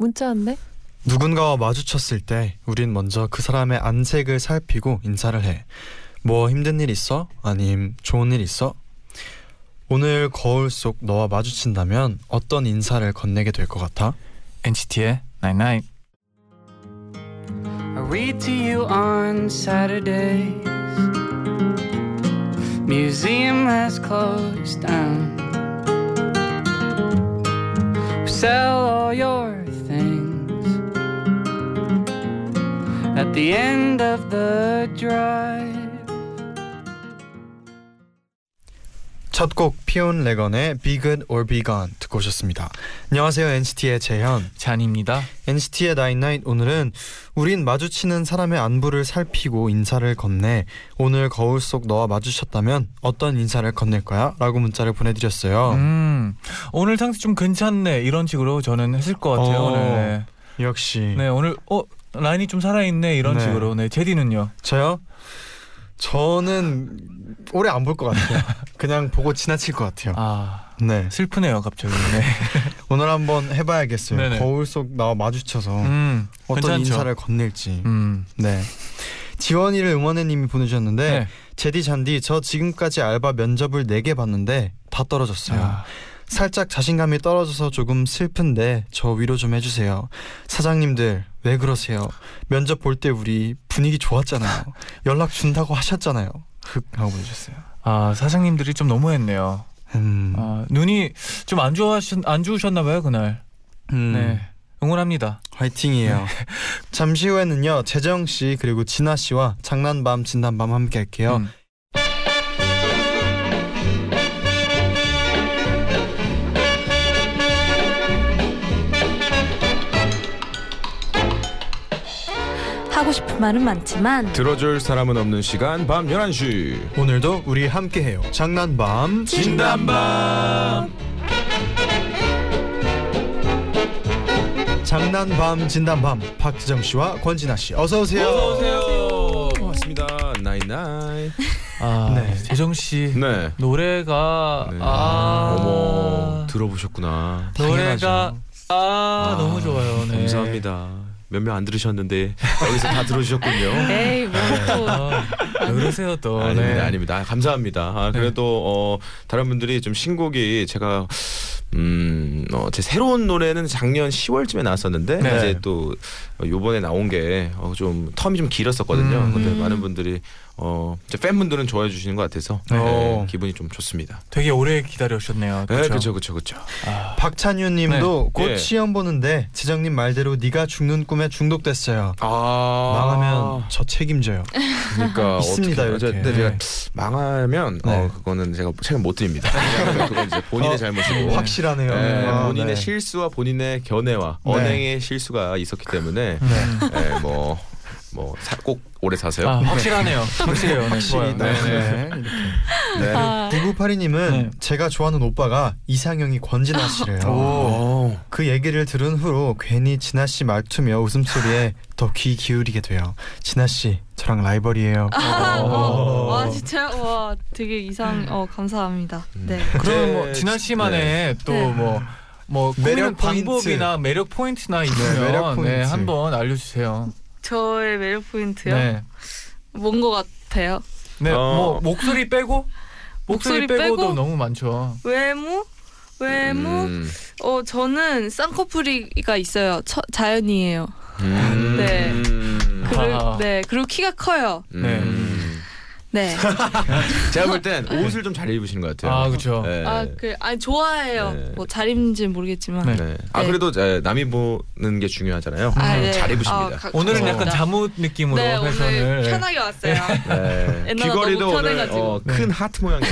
문자 왔네. 누군가와 마주쳤을 때 우린 먼저 그 사람의 안색을 살피고 인사를 해. 뭐 힘든 일 있어? 아님 좋은 일 있어? 오늘 거울 속 너와 마주친다면 어떤 인사를 건네게 될 것 같아? NCT의 Night Night. I read to you on Saturdays. Museum has closed down. Sell all your at the end of the drive. 첫곡 피온 레건의 Be Good or Be Gone 듣고 오셨습니다. 안녕하세요 NCT의 재현. 잔입니다. NCT의 Night 오늘은 우린 마주치는 사람의 안부를 살피고 인사를 건네 오늘 거울 속 너와 마주쳤다면 어떤 인사를 건넬 거야? 라고 문자를 보내드렸어요. 음, 오늘 상태 좀 괜찮네 이런 식으로 저는 했을 것 같아요. 어. 오늘. 네. 역시 네 오늘 어 라인이 좀 살아있네 이런 네. 식으로. 네 제디는요. 저요? 저는 오래 안 볼 것 같아요. 그냥 보고 지나칠 것 같아요. 아 네. 슬프네요 갑자기. 네. 오늘 한번 해봐야겠어요. 네네. 거울 속 나와 마주쳐서 음 어떤 괜찮죠. 인사를 건넬지. 음. 네. 지원이를 응원해님이 보내주셨는데 네. 제디 잔디 저 지금까지 알바 면접을 4개 봤는데 다 떨어졌어요. 아, 살짝 자신감이 떨어져서 조금 슬픈데 저 위로 좀 해주세요. 사장님들 왜 그러세요? 면접 볼 때 우리 분위기 좋았잖아요. 연락 준다고 하셨잖아요. 흑 하고 보내주셨어요. 아 사장님들이 좀 너무했네요. 음, 아, 눈이 좀 안 좋아하셨 안 좋으셨나 봐요 그날. 음, 네. 응원합니다. 화이팅이에요. 잠시 후에는요 재정 씨 그리고 진아 씨와 장난밤 진단밤 함께 할게요. 음. 하고 싶은 말은 많지만 들어줄 사람은 없는 시간 밤 11시 오늘도 우리 함께해요. 장난밤 진단밤 장난밤 진담밤 박재정 씨와 권진아 씨 어서 오세요. 어서 오세요 고맙습니다 night night 아 네. 재정 씨 네 노래가 네. 아 어머 들어보셨구나 노래가 당연하죠. 아, 너무 좋아요. 네. 감사합니다 몇 명 안 들으셨는데 여기서 다 들어주셨군요 에이 뭐또 아, 왜 그러세요 또? 아닙니다, 네. 아닙니다. 아, 감사합니다. 아, 그래도 어, 다른 분들이 좀 신곡이 제가 음, 어, 제 새로운 노래는 작년 10월쯤에 나왔었는데 네. 이제 또 어, 요번에 나온 게 좀 텀이 좀 길었었거든요. 음. 근데 많은 분들이 어, 팬분들은 좋아해 주시는 것 같아서 네. 네, 기분이 좀 좋습니다. 되게 오래 기다리셨네요. 네, 그렇죠, 그렇죠, 그렇죠. 아, 박찬유님도 네. 곧 예. 시험 보는데 지정님 말대로 네가 죽는 꿈에 중독됐어요. 아, 망하면 저 책임져요. 그러니까 있습니다, 어떻게- 이렇게. 제가 네. 망하면 네. 어, 그거는 제가 책임 못 드립니다. 왜냐하면 그건 이제 본인의 어, 잘못이고 확실하네요. 네, 아, 본인의 네. 실수와 본인의 견해와 네. 언행의 실수가 있었기 때문에 네. 네, 뭐 뭐꼭 오래 사세요. 아, 확실하네요. 확실해요. 네, 확실히. 네, 네. 네. 이렇게. 네. 아. 9982님은 네. 제가 좋아하는 오빠가 이상형이 권진아 씨래요. 오. 그 얘기를 들은 후로 괜히 진아 씨 말투며 웃음소리에 더 귀 기울이게 돼요. 진아 씨, 저랑 라이벌이에요. 어, 와 진짜 와 되게 이상 어 감사합니다. 네. 그러면 뭐 네, 진아 씨만의 네. 또뭐 뭐 매력. 방법이나 매력 포인트나 있으면 매력 포인트. 네, 한번 알려주세요. 저의 매력 포인트요? 네, 뭔 것 같아요? 네, 어. 뭐 목소리 빼고 목소리, 목소리 빼고도 빼고? 너무 많죠. 외모? 외모? 음. 어 저는 쌍꺼풀이가 있어요. 처, 자연이에요. 음. 네. 음. 그리고, 아. 네 그리고 키가 커요. 네. 음. 네. 제가 볼 땐 옷을 좀 잘 입으시는 것 같아요. 아 그렇죠. 네. 아, 그, 아니, 좋아해요. 네. 뭐, 잘 입는지는 모르겠지만. 네. 네. 아 네. 그래도 에, 남이 보는 게 중요하잖아요. 아, 음, 네. 잘 입으십니다. 아, 가- 오늘은 감사합니다. 약간 잠옷 느낌으로 네, 패션을 오늘 편하게 왔어요. 네. 옛날에 귀걸이도 너무 오늘 편해가지고. 어, 큰 하트 모양의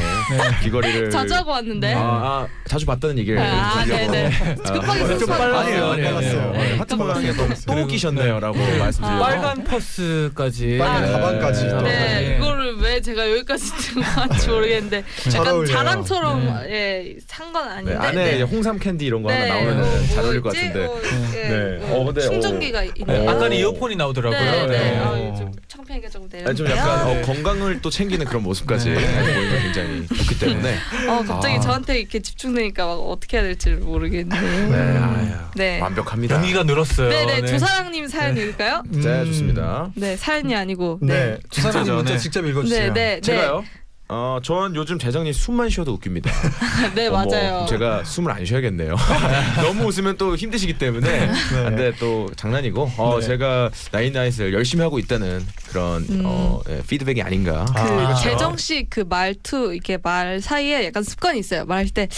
귀걸이를 자주 하고 왔는데. 아, 아, 자주 봤다는 얘기를 아, 드리려고. 네네. 아, 급하게 좀 급하게 빨랐어요. 빨랐어요. 네, 빨랐어요. 네. 하트 모양의 또, 또 그리고- 끼셨네요라고 말씀드리려고. 빨간 purse까지 빨간 네. 가방까지. 네. 네, 이거를 왜 제가 여기까지 들고 왔는지 모르겠는데 잘 약간. 자랑처럼 네. 예, 산건 네, 아닌데 안에 네. 홍삼 캔디 이런 거 하나 네, 나오면 뭐, 잘뭐 어울릴 것? 같은데. 어, 예, 네. 뭐 어, 근데, 충전기가 어. 있네요. 어. 아까는 이어폰이 나오더라고요. 네, 네. 네. 아, 좀 창피하게 조금 아니, 좀. 약간 어, 네. 건강을 또 챙기는 그런 모습까지 네. 보이면 굉장히 좋기 때문에 어, 갑자기 아. 저한테 이렇게 집중되니까 막 어떻게 해야 될지 모르겠네요. 네, 아야, 네. 완벽합니다. 연기가 늘었어요. 네네 조사랑님 사연 읽을까요? 네, 좋습니다. 네 사연이 아니고 네, 두 사람 진짜죠, 문자 네. 직접 읽어주세요. 네, 네, 네, 제가요. 어, 전 요즘 재정님 숨만 쉬어도 웃깁니다. 네 어머, 맞아요. 제가 숨을 안 쉬어야겠네요. 너무 웃으면 또 힘드시기 때문에. 근데 또 장난이고, 어, 네. 제가 나인나잇을 열심히 하고 있다는 그런 음. 어, 예, 피드백이 아닌가. 그 아. 재정 씨 그 말투 이렇게 말 사이에 약간 습관이 있어요. 말할 때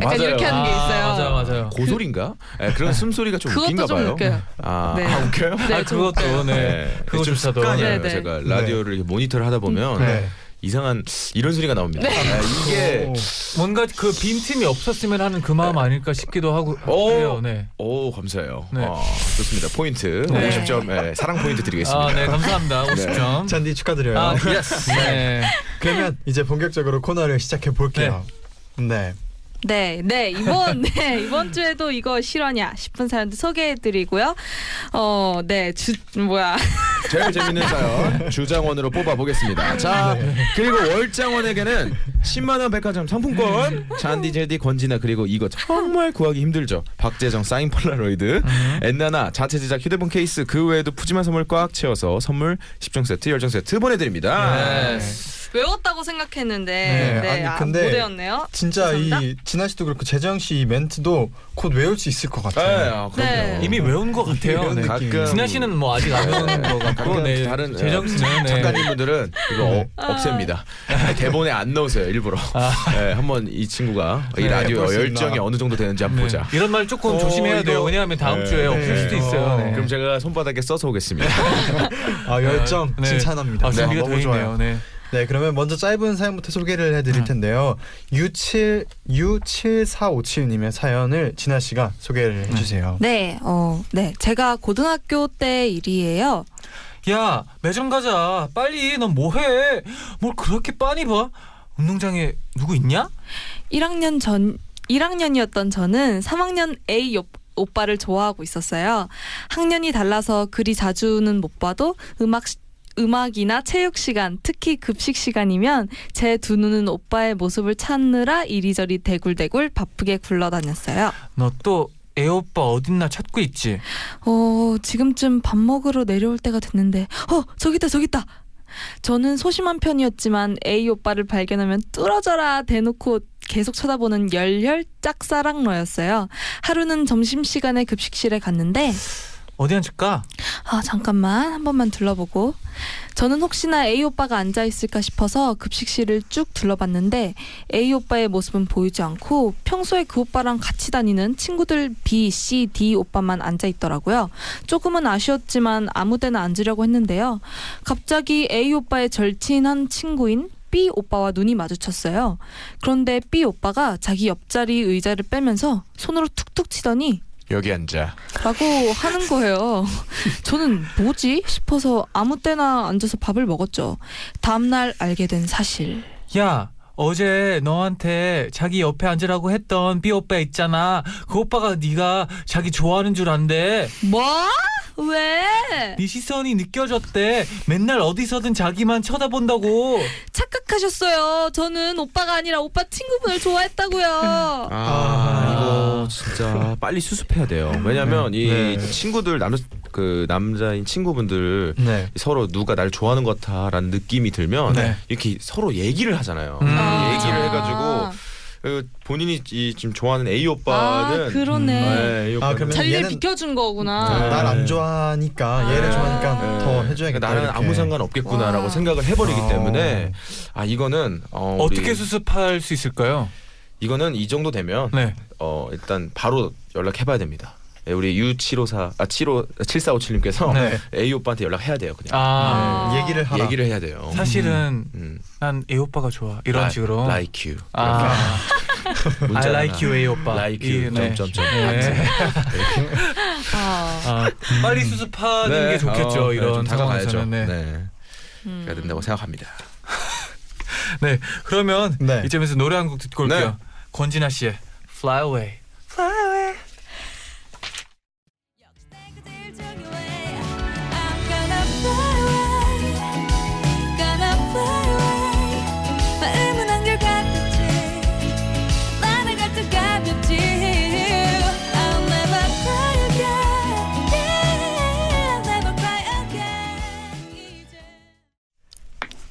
약간 맞아요. 이렇게 하는 게 있어요. 아, 맞아요, 맞아요. 고소리인가? 예, 그런 숨소리가 좀 웃긴가 그것도 좀 봐요. 웃겨요. 아, 네. 아, 웃겨요? 네, 아 좀. 그것도 네. 네, 그거 좀 조차도 습관이에요. 네, 네. 제가 라디오를 이렇게 모니터를 하다 보면 네. 이상한 이런 소리가 나옵니다. 네. 아, 이게 뭔가 그 빈틈이 없었으면 하는 그 마음 아닐까 싶기도 하고 오. 해요. 네. 오 감사해요. 네. 아, 좋습니다. 포인트 네. 50점 예, 사랑 포인트 드리겠습니다. 아, 네, 감사합니다. 50점. 잔디 축하드려요. 아, yes. 네. 그러면 이제 본격적으로 코너를 시작해 볼게요. 네. 네, 네 이번 네 이번 주에도 이거 실화냐 싶은 사연도 소개해드리고요. 어, 네 주 뭐야 제일 재밌는 사연 주장원으로 뽑아보겠습니다. 자 그리고 월장원에게는 10만 원 백화점 상품권, 잔디 제디 권진아 그리고 이거 정말 구하기 힘들죠. 박재정 사인 폴라로이드, 엔나나 자체 제작 휴대폰 케이스 그 외에도 푸짐한 선물 꽉 채워서 선물 10종 세트, 10종 세트 보내드립니다. 네. 외웠다고 생각했는데 네, 네, 아니, 아, 근데 못 외웠네요. 진짜 감사합니다. 이 진아 씨도 그렇고 재정 씨 멘트도 곧 외울 수 있을 것 네, 같아요. 아, 그럼요. 네. 이미 외운 것 같아요. 네. 가끔 진아 씨는 뭐 아직 안 외운 것 같고, 네. 다른 재정 씨는 네. 작가님분들은 이거 네. 어, 없앱니다. 대본에 안 넣으세요 일부러. 네, 한번 이 친구가 이 네, 라디오 열정이 있나. 어느 정도 되는지 한번 네. 보자. 이런 말 조금 어, 조심해야 돼요. 왜냐하면 다음 네. 주에 없을 네. 수도 있어요. 어, 네. 그럼 제가 손바닥에 써서 오겠습니다. 아 열정 네. 칭찬합니다. 아, 준비가 너무 돼 좋아요. 있네요. 네. 네, 그러면 먼저 짧은 사연부터 소개를 해드릴 음. 텐데요. U7 U7457님의 사연을 진아 씨가 소개를 해주세요. 네, 어, 네 제가 고등학교 때 일이에요. 야 매점 가자. 빨리. 넌 뭐해? 뭘 그렇게 빤히 봐? 운동장에 누구 있냐? 1학년 전 1학년이었던 저는 3학년 A 옆 오빠를 좋아하고 있었어요. 학년이 달라서 그리 자주는 못 봐도 음악 시- 음악이나 체육 시간, 특히 급식 시간이면 제 두 눈은 오빠의 모습을 찾느라 이리저리 대굴대굴 바쁘게 굴러다녔어요. 너또 애오빠 어딨나 찾고 있지? 어, 지금쯤 밥 먹으러 내려올 때가 됐는데, 어, 저기 있다, 저기 있다. 저는 소심한 편이었지만 A 오빠를 발견하면 뚫어져라 대놓고 계속 쳐다보는 열혈 짝사랑러였어요. 하루는 점심시간에 급식실에 갔는데, 어디 앉을까? 아, 잠깐만. 한 번만 둘러보고. 저는 혹시나 A 오빠가 앉아 있을까 싶어서 급식실을 쭉 둘러봤는데 A 오빠의 모습은 보이지 않고 평소에 그 오빠랑 같이 다니는 친구들 B, C, D 오빠만 앉아 있더라고요. 조금은 아쉬웠지만 아무 데나 앉으려고 했는데요. 갑자기 A 오빠의 절친한 친구인 B 오빠와 눈이 마주쳤어요. 그런데 B 오빠가 자기 옆자리 의자를 빼면서 손으로 툭툭 치더니 여기 앉아. 라고 하는 거예요. 저는 뭐지 싶어서 아무 때나 앉아서 밥을 먹었죠. 다음날 알게 된 사실. 야 어제 너한테 자기 옆에 앉으라고 했던 B 오빠 있잖아. 그 오빠가 네가 자기 좋아하는 줄 안대. 뭐? 왜? 네 시선이 느껴졌대. 맨날 어디서든 자기만 쳐다본다고. 착각하셨어요. 저는 오빠가 아니라 오빠 친구분을 좋아했다고요. 아, 아. 이거 진짜 빨리 수습해야 돼요. 왜냐면 이 네. 친구들 남자 그 남자인 친구분들 네. 서로 누가 날 좋아하는 것 같아라는 느낌이 들면 네. 이렇게 서로 얘기를 하잖아요. 음. 아. 얘기를 해가지고 그 본인이 이 지금 좋아하는 A 아 오빠는 그러네. 네, A 아, 그러면 자리를 비켜준 거구나. 네. 날안 좋아하니까 얘를 아. 좋아하니까 네. 더 해줘야겠다. 그러니까 나는 이렇게. 아무 상관 없겠구나라고 와. 생각을 해버리기 어. 때문에 아 이거는 어, 어떻게 수습할 수 있을까요? 이거는 이 정도 되면 네. 어 일단 바로 연락해봐야 됩니다. 예, 우리 U754 아 75 7457님께서 네. A 오빠한테 연락해야 돼요. 그냥 아, 아. 얘기를 하라. 얘기를 해야 돼요. 사실은 음. 난 A 오빠가 좋아 이런 라- 식으로. like you. 아, I like you A 오빠. like you 이- 네. 점점점 네. 아, 아, 빨리 수습하는 게 좋겠죠 어, 네, 이런 좀 다가가야죠. 상황에서는. 네. 네. 음. 해야 된다고 생각합니다. 네. 그러면 네. 이쯤에서 노래 한 곡 듣고 올게요. 네. 권진아 씨의 Fly Away. Fly Away.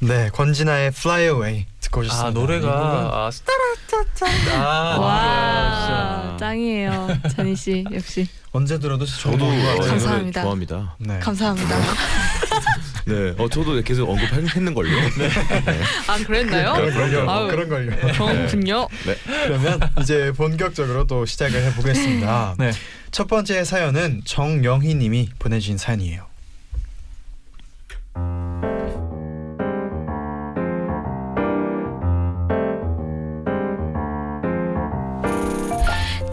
네, 권진아의 Fly Away 듣고 오셨습니다. 아 노래가 아, 스타라타타. 아, 와 노래가 짱이에요 찬희 씨 역시 언제 들어도 진짜 저도 어, 감사합니다. 좋아합니다. 네. 감사합니다. 네. 어 저도 계속 언급했는 걸요. 네. 아 그랬나요? 그런 걸요. 그런 걸요. 그렇군요. 그러면 이제 본격적으로 또 시작을 해보겠습니다. 네. 첫 번째 사연은 정영희님이 보내주신 사연이에요.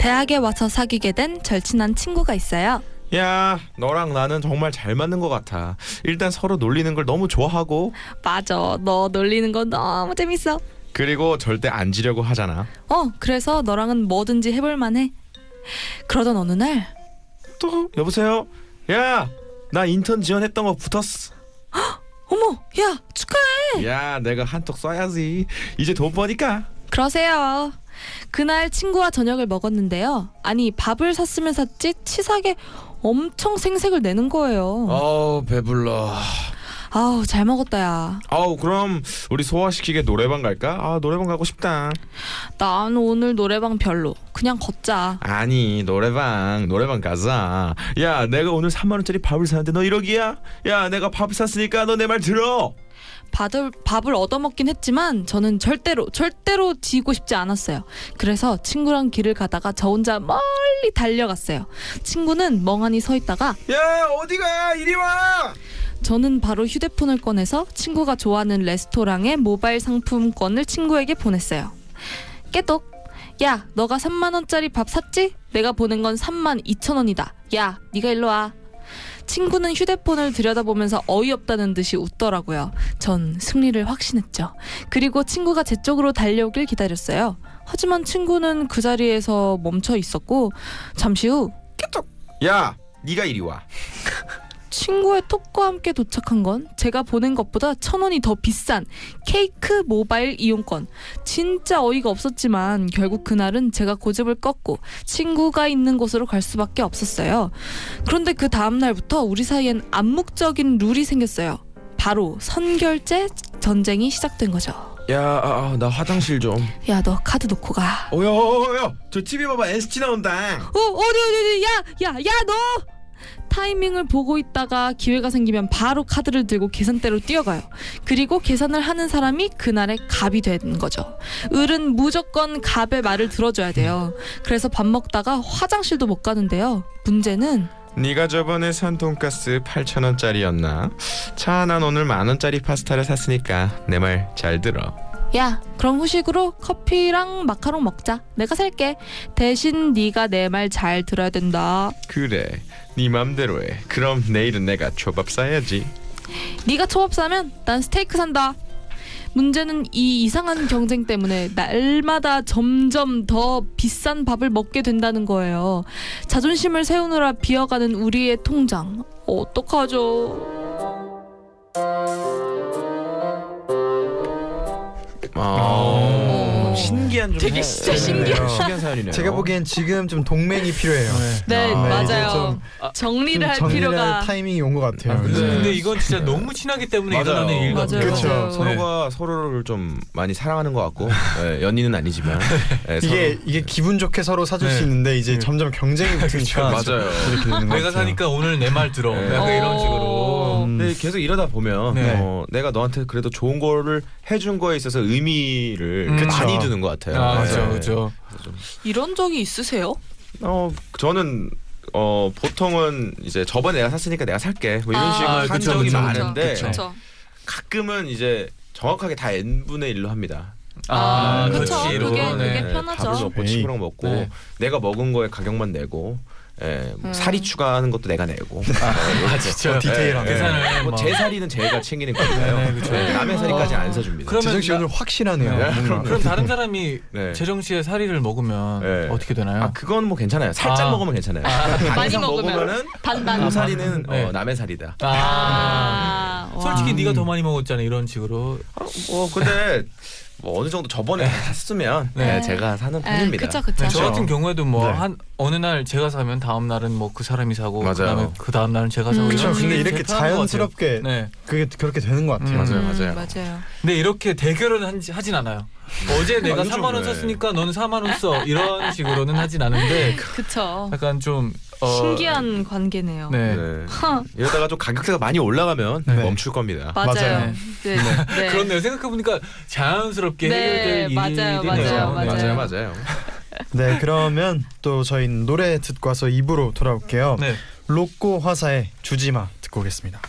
대학에 와서 사귀게 된 절친한 친구가 있어요. 야 너랑 나는 정말 잘 맞는 것 같아. 일단 서로 놀리는 걸 너무 좋아하고 맞아, 너 놀리는 거 너무 재밌어. 그리고 절대 안 지려고 하잖아. 어, 그래서 너랑은 뭐든지 해볼 만해. 그러던 어느 날, 또 여보세요. 야 나 인턴 지원했던 거 붙었어. 어머, 야, 축하해. 야 내가 한턱 쏴야지. 이제 돈 버니까. 그러세요. 그날 친구와 저녁을 먹었는데요. 아니, 밥을 샀으면 샀지 치사하게 엄청 생색을 내는 거예요. 어우 배불러. 아우, 잘 먹었다, 야. 아우 그럼 우리 소화시키게 노래방 갈까? 아 노래방 가고 싶다. 난 오늘 노래방 별로. 그냥 걷자. 아니 노래방 노래방 가자. 야 내가 오늘 3만 원짜리 밥을 사는데 너 1억이야? 야 내가 밥 샀으니까 너 내 말 들어. 밥을, 밥을 얻어먹긴 했지만 저는 절대로 절대로 지고 싶지 않았어요. 그래서 친구랑 길을 가다가 저 혼자 멀리 달려갔어요. 친구는 멍하니 서 있다가 야 어디가 이리 와. 저는 바로 휴대폰을 꺼내서 친구가 좋아하는 레스토랑의 모바일 상품권을 친구에게 보냈어요. 깨똑. 야, 너가 3만 원짜리 밥 샀지? 내가 보낸 건 3만 2천 원이다. 야, 네가 일로 와. 친구는 휴대폰을 들여다보면서 어이없다는 듯이 웃더라고요. 전 승리를 확신했죠. 그리고 친구가 제 쪽으로 달려오길 기다렸어요. 하지만 친구는 그 자리에서 멈춰 있었고 잠시 후야 네가 이리 와. 친구의 톡과 함께 도착한 건 제가 보낸 것보다 천 원이 더 비싼 케이크 모바일 이용권. 진짜 어이가 없었지만 결국 그날은 제가 고집을 꺾고 친구가 있는 곳으로 갈 수밖에 없었어요. 그런데 그 다음 날부터 우리 사이엔 암묵적인 룰이 생겼어요. 바로 선결제 전쟁이 시작된 거죠. 야, 아, 아, 나 화장실 좀. 야, 너 카드 놓고 가. 어, 야, 야, 야, 저 TV 봐봐, NCT 나온다. 어, 어디, 어디, 어디, 야, 야, 야, 너! 타이밍을 보고 있다가 기회가 생기면 바로 카드를 들고 계산대로 뛰어가요. 그리고 계산을 하는 사람이 그날의 갑이 되는 거죠. 을은 무조건 갑의 말을 들어줘야 돼요. 그래서 밥 먹다가 화장실도 못 가는데요. 문제는 네가 저번에 산 돈가스 8천 원짜리였나? 자, 난 오늘 만 원짜리 파스타를 샀으니까 내 말 잘 들어. 야, 그럼 후식으로 커피랑 마카롱 먹자. 내가 살게. 대신 네가 내 말 잘 들어야 된다. 그래, 네 맘대로 해. 그럼 내일은 내가 초밥 사야지. 네가 초밥 사면 난 스테이크 산다. 문제는 이 이상한 경쟁 때문에 날마다 점점 더 비싼 밥을 먹게 된다는 거예요. 자존심을 세우느라 비어가는 우리의 통장. 어떡하죠? 어, 어. 신기한 신기한 좀 되게 사- 진짜 네, 신기해요. 신기한 사연이네요. 제가 보기엔 지금 좀 동맹이 필요해요. 네, 아, 맞아요. 아, 정리를 좀할 정리를 필요가 할 타이밍이 온 것 같아요. 근데, 네. 근데 이건 진짜 너무 친하기 때문에 맞아요. 일어나는 일 같아요. 맞아요. 서로가 서로를 좀 많이 사랑하는 것 같고 네, 연인은 아니지만 네, 이게 서로- 이게 기분 좋게 서로 사줄 네. 수 있는데 이제 네. 점점 경쟁이 붙으니까 맞아요. 내가. 사니까 오늘 내 말 들어. 네. 약간 이런 어. 식으로. 음. 근데 계속 이러다 보면 네. 어, 내가 너한테 그래도 좋은 거를 해준 거에 있어서 의미를 음. 많이. 두는 것 같아요. 아, 네. 그렇죠, 그렇죠. 이런 적이 있으세요? 어 저는 어 보통은 이제 저번에 내가 샀으니까 내가 살게 뭐 이런 아, 식으로 한 그쵸, 적이 그쵸, 많은데 그쵸. 그렇죠. 가끔은 이제 정확하게 다 n 분의 1로 합니다. 아, 네, 그쵸. 그치로. 그게 네. 그게 편하죠. 밥을 먹고. 친구랑 먹고 네. 내가 먹은 거에 가격만 내고 예, 뭐 음. 살이 추가하는 것도 내가 내고 아, 진짜. 디테일하게. 계산을 뭐. 뭐제 살이는 제가 챙기는 거잖아요. 네, 네, 그쵸. 네, 남의 살이까지 어. 안 사줍니다. 그러면 재정 씨 나- 오늘 확실하네요. 네. 뭔가. 그럼 다른 사람이 네. 재정 씨의 사리를 먹으면 네. 어떻게 되나요? 아 그건 뭐 괜찮아요. 살짝 아. 먹으면 괜찮아요. 반 많이 이상 먹으면. 먹으면은 반반. 그 살이는 네. 어, 남의 살이다. 아. 아, 솔직히 와. 네가 더 많이 먹었잖아 이런 식으로. 어, 뭐 근데 뭐 어느 정도 저번에 다 샀으면 네. 네, 제가 사는 에, 편입니다. 그쵸 그쵸. 네, 저 같은 경우에도 뭐 네. 한 어느 날 제가 사면 다음 날은 뭐 그 사람이 사고 맞아요. 그다음에 그 다음 날은 제가 사고 음. 그렇죠. 근데 이렇게. 자연스럽게 네. 그게 그렇게 되는 것 같아요. 음. 맞아요, 음, 맞아요. 맞아요. 근데 이렇게 대결은 하지, 하진 않아요. 어제 내가 요즘 3만 원 왜? 썼으니까 너는 4만 원 써. 이런 식으로는 하진 않은데 그쵸. 약간 좀 어, 신기한 관계네요. 네. 네. 허, 이러다가 좀 가격대가 많이 올라가면 네. 멈출 겁니다. 맞아요. 맞아요. 네. 네. 그렇네요. 생각해 보니까 자연스럽게 네, 해결될 일이 맞아요, 맞아요, 맞아요, 맞아요. 네, 그러면 또 저희 노래 듣고 와서 입으로 돌아올게요. 네. 로꼬 화사의 주지마 듣고 오겠습니다.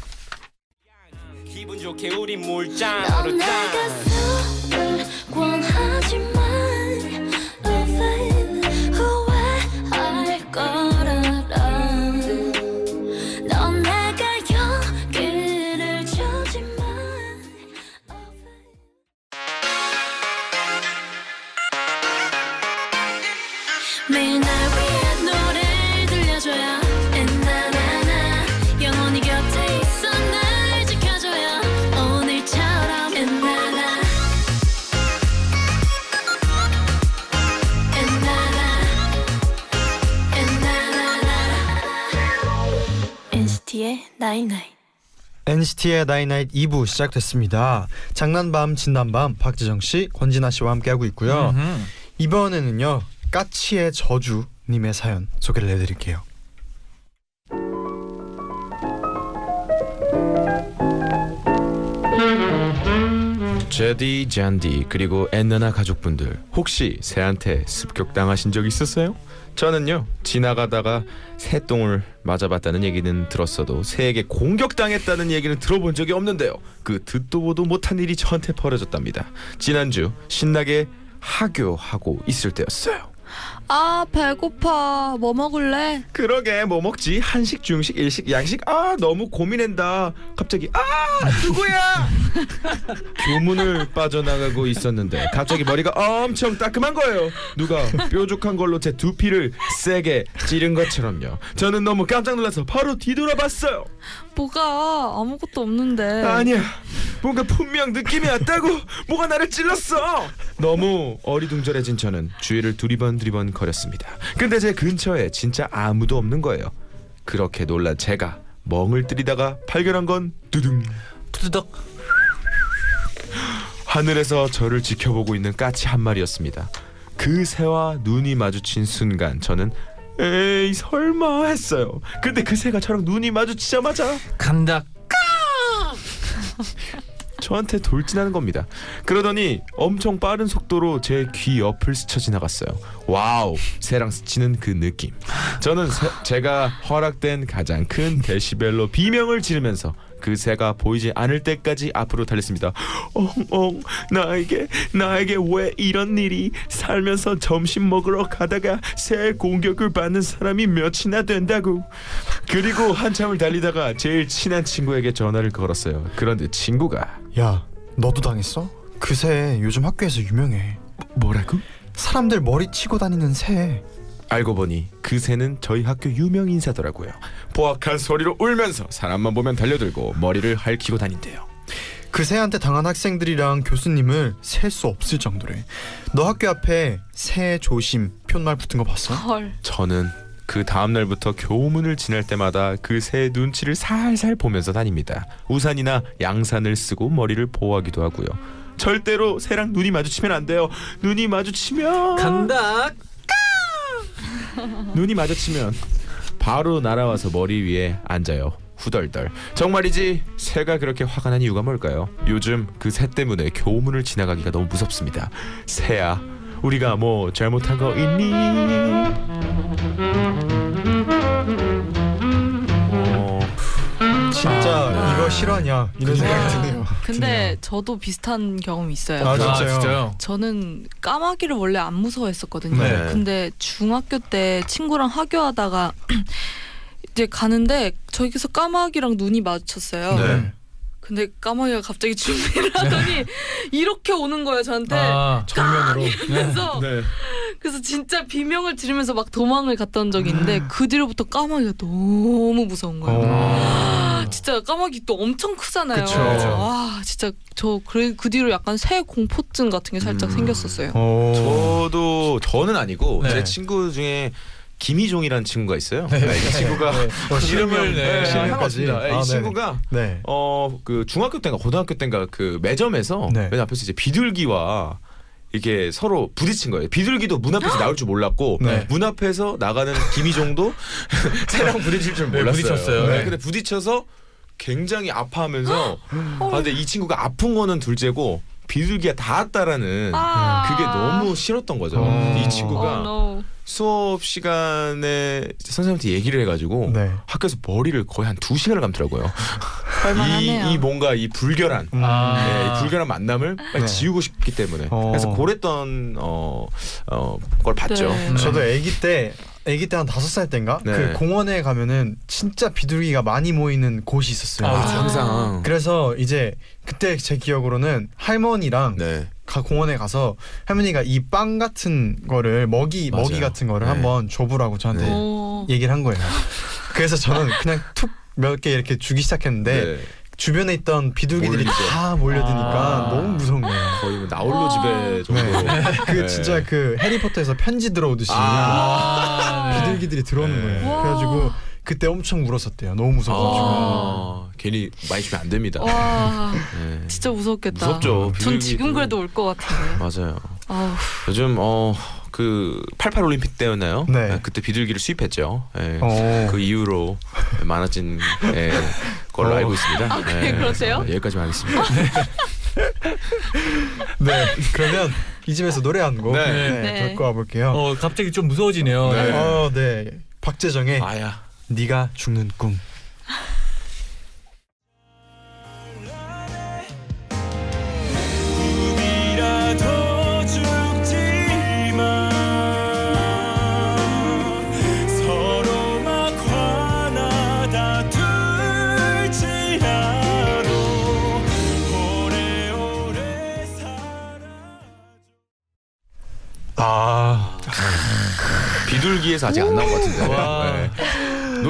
기분 좋게 우리 물장 night night NCT의 나이나잇 2부 시작됐습니다. 장난밤 진담밤 박재정 씨, 권진아 씨와 함께하고 있고요. 음흠. 이번에는요 까치의 저주 님의 사연 소개를 해 드릴게요. 제디, 잔디 그리고 엔나나 가족분들 혹시 새한테 습격당하신 적 있었어요? 저는요 지나가다가 새똥을 맞아봤다는 얘기는 들었어도 새에게 공격당했다는 얘기는 들어본 적이 없는데요. 그 듣도 보도 못한 일이 저한테 벌어졌답니다. 지난주 신나게 하교하고 있을 때였어요 아 배고파. 뭐 먹을래? 그러게 뭐 먹지? 한식 중식 일식 양식? 아 너무 고민한다. 갑자기 아 누구야? 교문을 빠져나가고 있었는데 갑자기 머리가 엄청 따끔한 거예요. 누가 뾰족한 걸로 제 두피를 세게 찌른 것처럼요. 저는 너무 깜짝 놀라서 바로 뒤돌아봤어요. 뭐가? 아무것도 없는데. 아니야. 뭔가 분명 느낌이 왔다고. 뭐가 나를 찔렀어. 너무 어리둥절해진 저는 주위를 두리번 두리번 거렸습니다. 근데 제 근처에 진짜 아무도 없는 거예요. 그렇게 놀란 제가 멍을 때리다가 발견한 건 두둥. 투두덕. 하늘에서 저를 지켜보고 있는 까치 한 마리였습니다. 그 새와 눈이 마주친 순간 저는 에이 설마 했어요. 근데 그 새가 저랑 눈이 마주치자마자 간다. 저한테 돌진하는 겁니다. 그러더니 엄청 빠른 속도로 제 귀 옆을 스쳐 지나갔어요. 와우, 새랑 스치는 그 느낌. 저는 새- 제가 허락된 가장 큰 데시벨로 비명을 지르면서 그 새가 보이지 않을 때까지 앞으로 달렸습니다. 엉엉 나에게 나에게 왜 이런 일이 살면서 점심 먹으러 가다가 새 공격을 받는 사람이 몇이나 된다고. 그리고 한참을 달리다가 제일 친한 친구에게 전화를 걸었어요. 그런데 친구가 야, 너도 당했어? 그 새 요즘 학교에서 유명해. 뭐라고? 사람들 머리 치고 다니는 새. 알고 보니 그 새는 저희 학교 유명 인사더라고요. 포악한 소리로 울면서 사람만 보면 달려들고 머리를 핥히고 다닌대요. 그 새한테 당한 학생들이랑 교수님을 셀 수 없을 정도래. 너 학교 앞에 새 조심 표말 붙은 거 봤어? 헐. 저는 그 다음 날부터 교문을 지날 때마다 그새 눈치를 살살 보면서 다닙니다. 우산이나 양산을 쓰고 머리를 보호하기도 하고요. 절대로 새랑 눈이 마주치면 안 돼요. 눈이 마주치면 간다. 눈이 마주치면 바로 날아와서 머리 위에 앉아요. 후덜덜. 정말이지 새가 그렇게 화가 난 이유가 뭘까요? 요즘 그 새 때문에 교문을 지나가기가 너무 무섭습니다. 새야, 우리가 뭐 잘못한 거 있니? 어, 진짜 아. 이거 실화냐 이런 생각이 드네요. 근데 저도 비슷한 경험이 있어요. 아, 진짜요? 진짜요? 저는 까마귀를 원래 안 무서워했었거든요. 네. 근데 중학교 때 친구랑 하교하다가 이제 가는데 저기서 까마귀랑 눈이 마주쳤어요. 네. 근데 까마귀가 갑자기 준비를 하더니 이렇게 오는 거예요 저한테. 아, 정면으로. 그래서 네. 그래서 진짜 비명을 지르면서 막 도망을 갔던 적이 있는데 그 뒤로부터 까마귀가 너무 무서운 거예요. 어. 진짜 까마귀 또 엄청 크잖아요. 그쵸. 와 진짜 저 그래 그 뒤로 약간 새 공포증 같은 게 살짝 음. 생겼었어요. 어. 저도 저는 아니고 네. 제 친구 중에 김희종이라는 친구가 있어요. 네. 네, 이 친구가 네. 어, 이름을, 네. 네. 네, 아, 이 네네. 친구가 네. 어그 중학교 때인가 고등학교 때인가 그 매점에서 네. 맨 앞에서 이제 비둘기와 이게 서로 부딪힌 거예요. 비둘기도 문 앞에서 나올 줄 몰랐고 네. 문 앞에서 나가는 김희종도 새랑 부딪힐 줄 네, 몰랐어요. 부딪혔어요. 네, 네. 근데 부딪혀서 굉장히 아파하면서 아 근데 이 친구가 아픈 거는 둘째고 비둘기가 닿았다라는 아. 그게 너무 싫었던 거죠. 어. 이 친구가 Oh, no. 수업 시간에 선생님한테 얘기를 해가지고 네. 학교에서 머리를 거의 한 두 시간을 감더라고요. 이, 이 뭔가 이 불결한 음. 아. 네, 이 불결한 만남을 빨리 네. 지우고 싶기 때문에 어. 그래서 그랬던 어, 어, 걸 봤죠. 네. 저도 아기 때 아기 때 한 다섯 살 때인가 네. 그 공원에 가면은 진짜 비둘기가 많이 모이는 곳이 있었어요. 아, 그렇죠. 항상 그래서 이제 그때 제 기억으로는 할머니랑 네. 가 공원에 가서 할머니가 이 빵 같은 거를 먹이 맞아요. 먹이 같은 거를 네. 한번 줘보라고 저한테 네. 오. 얘기를 한 거예요. 그래서 저는 그냥 툭 몇 개 이렇게 주기 시작했는데 네. 주변에 있던 비둘기들이 몰리죠. 다 몰려드니까 아. 너무 무서운 거의 뭐 나홀로 와. 집에 정도로 그 네. 진짜 그 해리포터에서 편지 들어오듯이 아, 네. 비둘기들이 들어오는 네. 거예요. 와. 그래가지고 그때 엄청 울었었대요. 너무 무서워가지고. 아, 괜히 많이 주면 안 됩니다. 와 네. 진짜 무섭겠다. 무섭죠. 전. 지금 그래도 울것 같은데. 맞아요. 아우. 요즘 어 그 88 올림픽 때였나요? 네. 아, 그때 비둘기를 수입했죠. 예. 어. 그 이후로 많아진 예, 걸로 어. 알고 있습니다. 아, 그래, 그러세요? 여기까지만 하겠습니다. 네. 그러면 이 집에서 노래 한곡 네. 네. 네. 듣고 와볼게요. 어, 갑자기 좀 무서워지네요. 네. 어, 네. 박재정의 아야. 네가 죽는 꿈.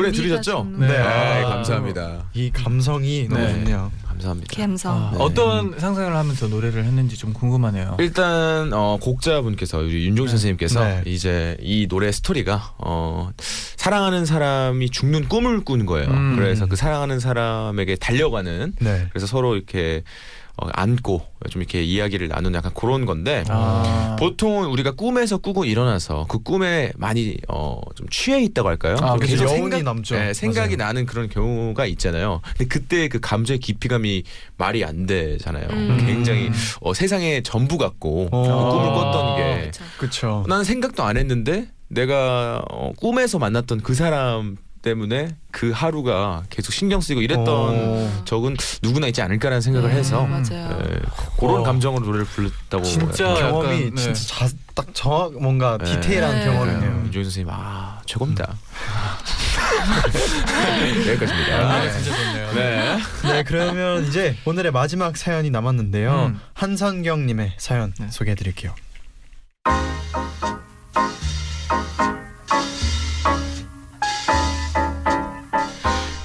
노래 들으셨죠? 네. 아, 아. 감사합니다. 이 감성이 너무 네. 좋네요. 감사합니다. 감성. 아, 네. 어떤 상상을 하면서 노래를 했는지 좀 궁금하네요. 일단 어, 곡자분께서 우리 윤종 선생님께서 네. 이제 이 노래 스토리가 어, 사랑하는 사람이 죽는 꿈을 꾸는 거예요. 음. 그래서 그 사랑하는 사람에게 달려가는 네. 그래서 서로 이렇게 어, 안고 좀 이렇게 이야기를 나누는 약간 그런 건데 아. 보통은 우리가 꿈에서 꾸고 일어나서 그 꿈에 많이 어, 좀 취해 있다고 할까요? 아, 좀 계속 여운이 생각, 남죠. 네, 생각이 맞아요. 나는 그런 경우가 있잖아요. 근데 그때 그 감정의 깊이감이 말이 안 되잖아요. 음. 굉장히 어, 세상의 전부 같고 어. 그 꿈을 꿨던 게 그쵸. 그쵸. 나는 생각도 안 했는데 내가 어, 꿈에서 만났던 그 사람 때문에 그 하루가 계속 신경 쓰이고 이랬던 어. 적은 누구나 있지 않을까라는 생각을 음, 해서 맞아요. 예, 그런 어. 감정으로 노래를 불렀다고 진짜 해요. 경험이 약간, 네. 진짜 자, 딱 정확 뭔가 네. 디테일한 네. 경험이네요. 윤종인 선생님 아 최고입니다. 여기까지입니다. 아, 진짜 좋네요. 네. 네, 그러면 이제 오늘의 마지막 사연이 남았는데요. 음. 한선경님의 사연 네. 소개해드릴게요.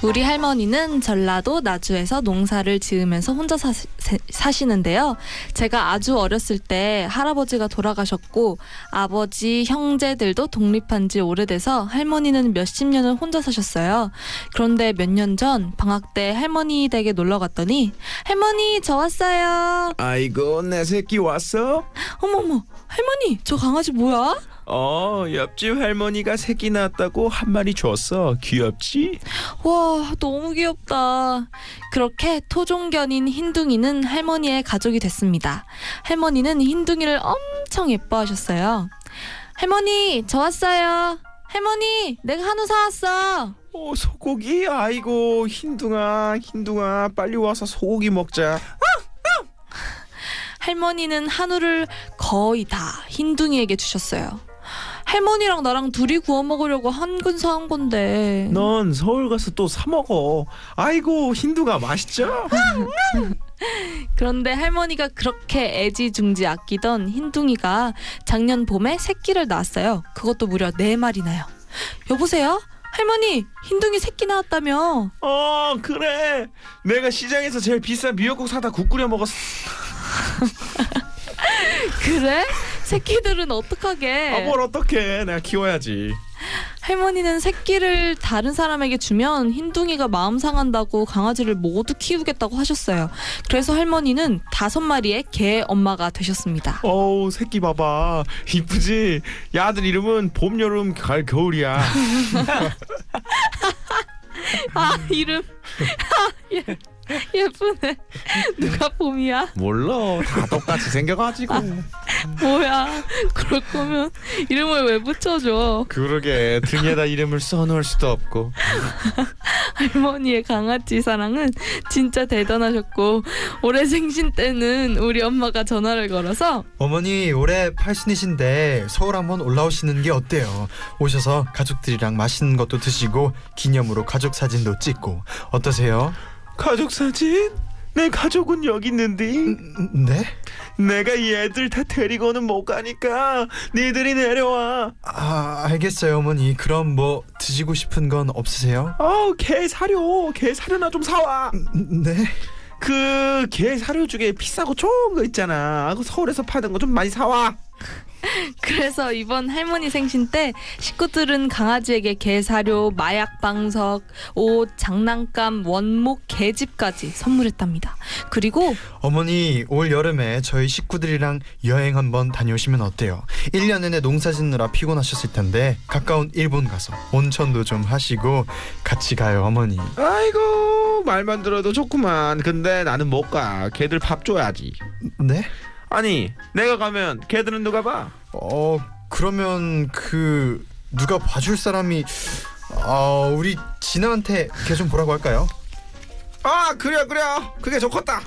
우리 할머니는 전라도 나주에서 농사를 지으면서 혼자 사, 세- 사시 는데요. 제가 아주 어렸을 때 할아버지가 돌아가셨고 아버지, 형제들도 독립한 지 오래돼서 할머니는 몇십 년을 혼자 사셨어요. 그런데 몇 년 전 방학 때 할머니 댁에 놀러 갔더니 할머니 저 왔어요. 아이고 내 새끼 왔어? 어머머 할머니 저 강아지 뭐야? 어 옆집 할머니가 새끼 낳았다고 한 마리 줬어. 귀엽지? 와 너무 귀엽다. 그렇게 토종견인 흰둥이는 할머니의 가족이 됐습니다. 할머니는 흰둥이를 엄청 예뻐하셨어요. 할머니 저 왔어요. 할머니 내가 한우 사왔어. 어 소고기? 아이고 흰둥아 흰둥아 빨리 와서 소고기 먹자. 할머니는 한우를 거의 다 흰둥이에게 주셨어요. 할머니랑 나랑 둘이 구워 먹으려고 한근 사온 건데. 넌 서울 가서 또 사 먹어. 아이고 흰둥아 맛있죠? 그런데 할머니가 그렇게 애지중지 아끼던 흰둥이가 작년 봄에 새끼를 낳았어요. 그것도 무려 네 마리나요. 여보세요? 할머니, 흰둥이 새끼 낳았다며. 어 그래. 내가 시장에서 제일 비싼 미역국 사다 국 끓여 먹었어. 그래? 새끼들은 어떡하게? 아, 뭘 어떡해. 내가 키워야지. 할머니는 새끼를 다른 사람에게 주면 흰둥이가 마음 상한다고 강아지를 모두 키우겠다고 하셨어요. 그래서 할머니는 다섯 마리의 개 엄마가 되셨습니다. 어우 새끼 봐봐 이쁘지 야들 이름은 봄 여름 가을 겨울이야 아, 이름. 예, 예쁘네. 누가 봄이야? 몰라 다 똑같이 생겨가지고 뭐야? 그럴 거면 이름을 왜 붙여줘? 그러게 등에다 이름을 써놓을 수도 없고 할머니의 강아지 사랑은 진짜 대단하셨고 올해 생신 때는 우리 엄마가 전화를 걸어서 어머니 올해 팔순이신데 서울 한번 올라오시는 게 어때요? 오셔서 가족들이랑 맛있는 것도 드시고 기념으로 가족 사진도 찍고 어떠세요? 가족 사진? 내 가족은 여기 있는데 음, 네? 내가 얘들 다 데리고는 못 가니까 니들이 내려와 아 알겠어요 어머니 그럼 뭐 드시고 싶은 건 없으세요? 아우 개 사료 개 사료나 좀 사와 음, 네? 그 개 사료 중에 비싸고 좋은 거 있잖아 그 서울에서 파는 거 좀 많이 사와 그래서 이번 할머니 생신 때 식구들은 강아지에게 개 사료, 마약 방석, 옷, 장난감, 원목, 개집까지 선물했답니다. 그리고 어머니 올 여름에 저희 식구들이랑 여행 한번 다녀오시면 어때요? 1년 내내 농사 짓느라 피곤하셨을 텐데 가까운 일본 가서 온천도 좀 하시고 같이 가요 어머니 아이고 말만 들어도 좋구만 근데 나는 못 가 걔들 밥 줘야지 네? 아니 내가 가면 걔들은 누가 봐? 어 그러면 그 누가 봐줄 사람이 어 우리 진아한테 걔 좀 보라고 할까요? 아 그래 그래 그게 좋겠다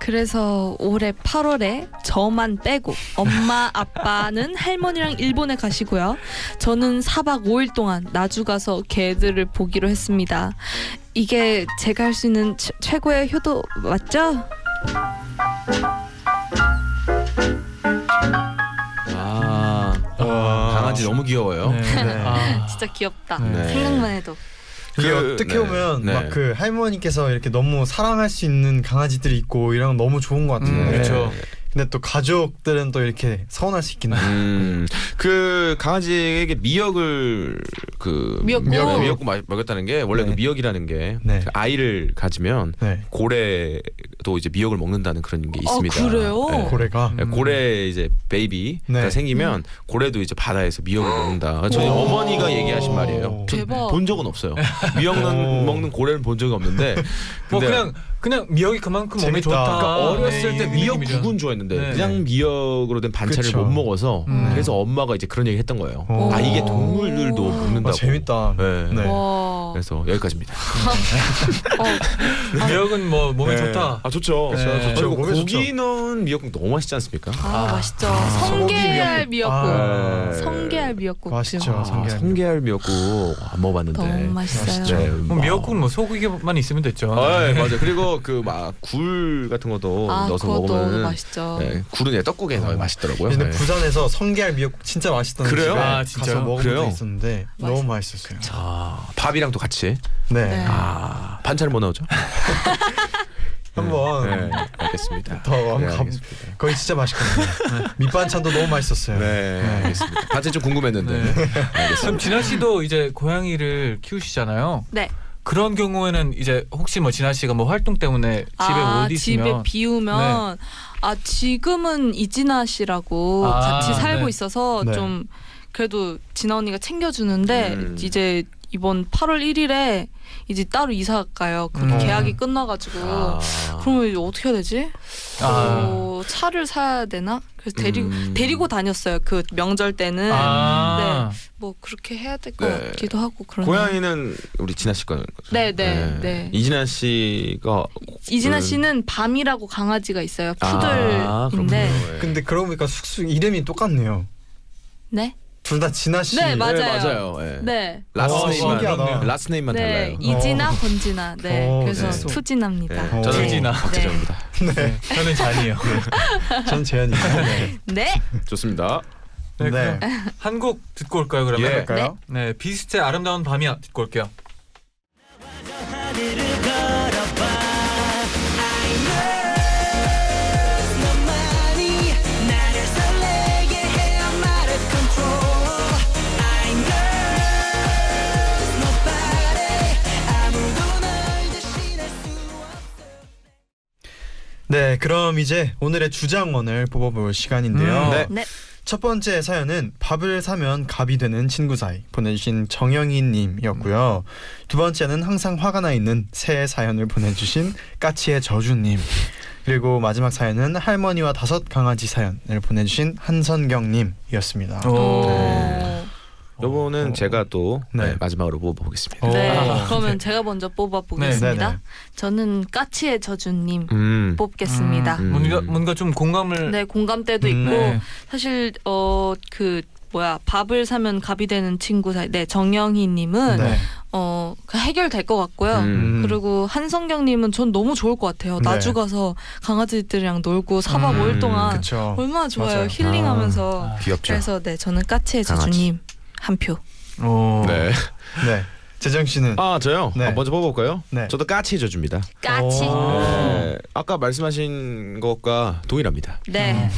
그래서 올해 8월에 저만 빼고 엄마 아빠는 할머니랑 일본에 가시고요. 저는 4박 5일 동안 나주 가서 개들을 보기로 했습니다. 이게 제가 할 수 있는 최, 최고의 효도 맞죠? 강아지 너무 귀여워요 네. 네. 아, 진짜 귀엽다. 네. 생각만 해도. 이게 그, 어떻게 네. 보면 네. 막그 할머니께서 이렇게 너무 사랑할 수 있는 강아지들이 있고 이런 건 너무 좋은 것 같은데 음, 그렇죠. 근데 또 가족들은 또 이렇게 서운할 수 있긴 해. 음, 그 강아지에게 미역을 그 미역국. 미역, 미역국 마- 먹였다는 게 원래 네. 그 미역이라는 게 네. 그 아이를 가지면 네. 고래도 이제 미역을 먹는다는 그런 게 아, 있습니다. 그래요? 네. 고래가 네, 고래 이제 베이비가 네. 생기면 고래도 이제 바다에서 미역을 먹는다. 저희 오. 어머니가 얘기하신 말이에요. 저 대박. 본 적은 없어요. 미역 오. 먹는, 고래는 본 적이 없는데. 뭐 근데 그냥 그냥 미역이 그만큼 몸에 재밌다. 좋다. 그러니까 어렸을 네, 때 미역 느낌이죠. 국은 좋아했는데 네. 그냥 미역으로 된 반찬을 그쵸. 못 먹어서 음. 그래서 엄마가 이제 그런 얘기 했던 거예요. 오. 아 이게 동물들도 먹는다고. 아, 재밌다. 네. 네. 와. 그래서 여기까지입니다. 어, 미역은 뭐 몸에 네. 좋다. 아 좋죠. 네. 그리고 좋죠. 몸에 고기 좋죠. 넣은 미역국 너무 맛있지 않습니까? 아, 맛있죠. 소고기 성게알 미역국. 아, 성게알 미역국. 맛있죠. 아, 성게알. 성게알 미역국 안 먹어봤는데. 너무 맛있어요. 네, 뭐 미역국은 뭐 소고기만 있으면 됐죠. 아, 네, 맞아. 그리고 그 막 굴 같은 것도 아, 넣어서 그것도 먹으면 맛있죠. 네, 굴은 내 떡국에 넣어 맛있더라고요. 근데 네. 부산에서 성게알 미역국 진짜 맛있던 그래요? 집에 아, 가서 진짜요? 먹은 그래요? 적 있었는데 너무 맛있었어요. 아, 밥이랑 또 같이. 네. 네. 아, 반찬은 뭐 나오죠? 한번 네, 알겠습니다. 더 한번 네. 알겠습니다. 거기 진짜 맛있거든요. 밑반찬도 너무 맛있었어요. 네, 알겠습니다. 다들 좀 궁금했는데. 네. 알겠습니다. 그럼 진아 씨도 이제 고양이를 키우시잖아요. 네. 그런 경우에는 이제 혹시 뭐 진아 씨가 뭐 활동 때문에 집에 아, 못 있으면 집에 비우면 아 지금은 이진아 씨라고 아, 같이 살고 네. 있어서 네. 좀 그래도 진아 언니가 챙겨주는데 음. 이제 이번 8월 1일에 이제 따로 이사 가요. 그 음. 계약이 끝나가지고 아. 그러면 이제 어떻게 해야 되지? 아. 어, 차를 사야 되나? 그래서 데리고 음. 데리고 다녔어요. 그 명절 때는 아. 뭐 그렇게 해야 될 것 네. 같기도 하고 그런. 고양이는 우리 진아 씨 거는 거죠. 네, 네, 네. 이진아 씨가 이진아 음. 씨는 밤이라고 강아지가 있어요. 아, 푸들인데. 네. 근데 그러고 보니까 숙소 이름이 똑같네요. 네. 둘 다 진아 씨. 네, 맞아요. 네, 맞아요. 네. 네. last 어, name만 신기하다. last name만 네, 달라요. 이진아, 권진아. 네, 어, 그래서 네. 투진아입니다. 네, 어. 저는 투진아. 박재정입니다. 네. 저는 잔이에요. 전 재현이요. 네. 네. 좋습니다. 네. 네. 한곡 듣고 올까요 그러면? 예. 할까요? 네. 비스트의 아름다운 밤이야 듣고 올게요. 네, 그럼 이제 오늘의 주장원을 뽑아볼 시간인데요. 음, 네. 네. 첫 번째 사연은 밥을 사면 갑이 되는 친구 사이 보내주신 정영희님이었고요. 두 번째는 항상 화가 나 있는 새해 사연을 보내주신 까치의 저주님. 그리고 마지막 사연은 할머니와 다섯 강아지 사연을 보내주신 한선경님이었습니다. 오. 오. 요거는 어. 제가 또 네. 네, 마지막으로 뽑아보겠습니다. 오. 네. 아, 그러면 제가 먼저 뽑아 보겠습니다. 네, 네, 네. 저는 까치의 저주님 음. 뽑겠습니다. 음. 뭔가 뭔가 좀 공감을 네, 공감대도 음, 있고 네. 사실 어 그 뭐야 밥을 사면 갑이 되는 친구 사이. 네, 정영희님은 네. 어그 해결될 것 같고요. 음. 그리고 한성경님은 전 너무 좋을 것 같아요. 네. 나주 가서 강아지들이랑 놀고 4박 음, 5일 동안 그렇죠. 얼마나 좋아요. 맞아요. 힐링하면서. 귀엽죠. 그래서 네 저는 까치의 강아지. 저주님 한 표. 오. 네. 네. 재정 씨는 아 저요. 네. 아, 먼저 뽑아볼까요? 네. 저도 까치 해줘줍니다. 까치. 오. 네. 아까 말씀하신 것과 동일합니다. 네.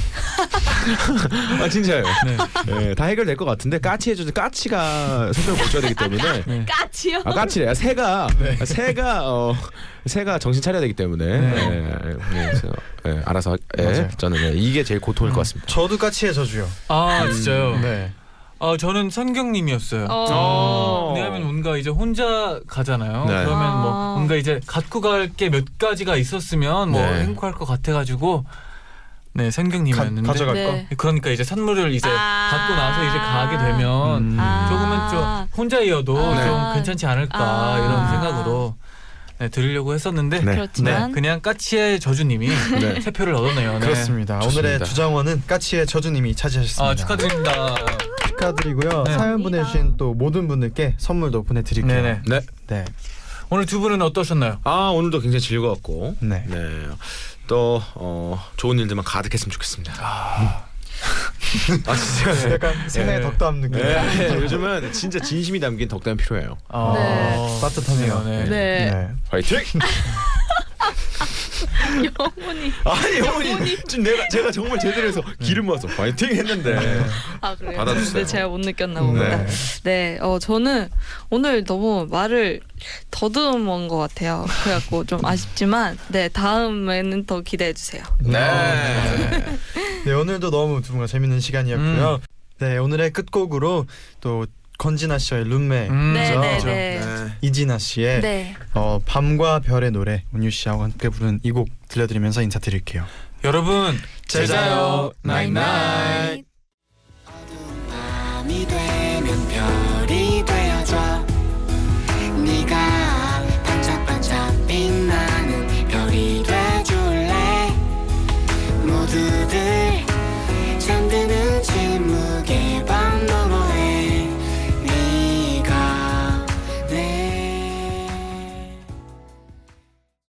아 진짜요. 네. 네, 다 해결될 것 같은데 까치 해줘도 까치가 성격을 고쳐야 되기 때문에 네. 까치요? 아 까치래요. 새가 새가 어 새가 정신 차려야 되기 때문에 네. 네. 네, 네, 알아서 예, 맞아요. 저는 네, 이게 제일 고통일 것 같습니다. 저도 까치의 저주요. 아 진짜요? 네. 아 저는 선경님이었어요. 어. 왜냐하면 뭔가 이제 혼자 가잖아요. 네. 그러면 뭐 아. 뭔가 이제 갖고 갈 게 몇 가지가 있었으면 뭐 네. 행복할 것 같아가지고 네 선경님이었는데 가, 져갈 네. 거. 그러니까 이제 선물을 이제 아. 받고 나서 이제 가게 되면 음. 아. 조금은 좀 혼자여도 아. 좀 괜찮지 않을까 아. 이런 생각으로 네, 드리려고 했었는데 네. 그렇지만 그냥 까치의 저주님이 네. 세 표를 얻었네요. 네. 그렇습니다. 오늘의 주장원은 까치의 저주님이 차지하셨습니다. 아 축하드립니다. 축하드리고요. 네. 사연 보내주신 또 모든 분들께 선물도 보내드릴게요. 네네. 네. 네. 오늘 두 분은 어떠셨나요? 아 오늘도 굉장히 즐거웠고 네. 네. 또 어, 좋은 일들만 가득했으면 좋겠습니다. 아, 진짜 약간 새해 네. 덕담 느낌. 네, 요즘은 진짜 진심이 담긴 덕담이 필요해요. 아, 네. 따뜻하네요. 네. 네. 네. 화이팅! 영혼이 아니 어머니 지금 내가 제가 정말 제대로 해서 기름 모아서 화이팅 했는데 아 그래요. 받아주세요. 근데 제가 못 느꼈나 봅니다. 네. 네, 어 저는 오늘 너무 말을 더듬은 것 같아요. 그래갖고 좀 아쉽지만 네 다음에는 더 기대해 주세요. 네. 네, 오늘도 너무 두 분과 재밌는 시간이었고요. 음. 네, 오늘의 끝곡으로 또 건진아 씨의 룸메. 음, 네, 그렇죠? 네, 이진아 씨의 네. 어, 밤과 별의 노래 온유 씨하고 함께 부른 이 곡 들려드리면서 인사드릴게요. 여러분 제자요. 나잇나잇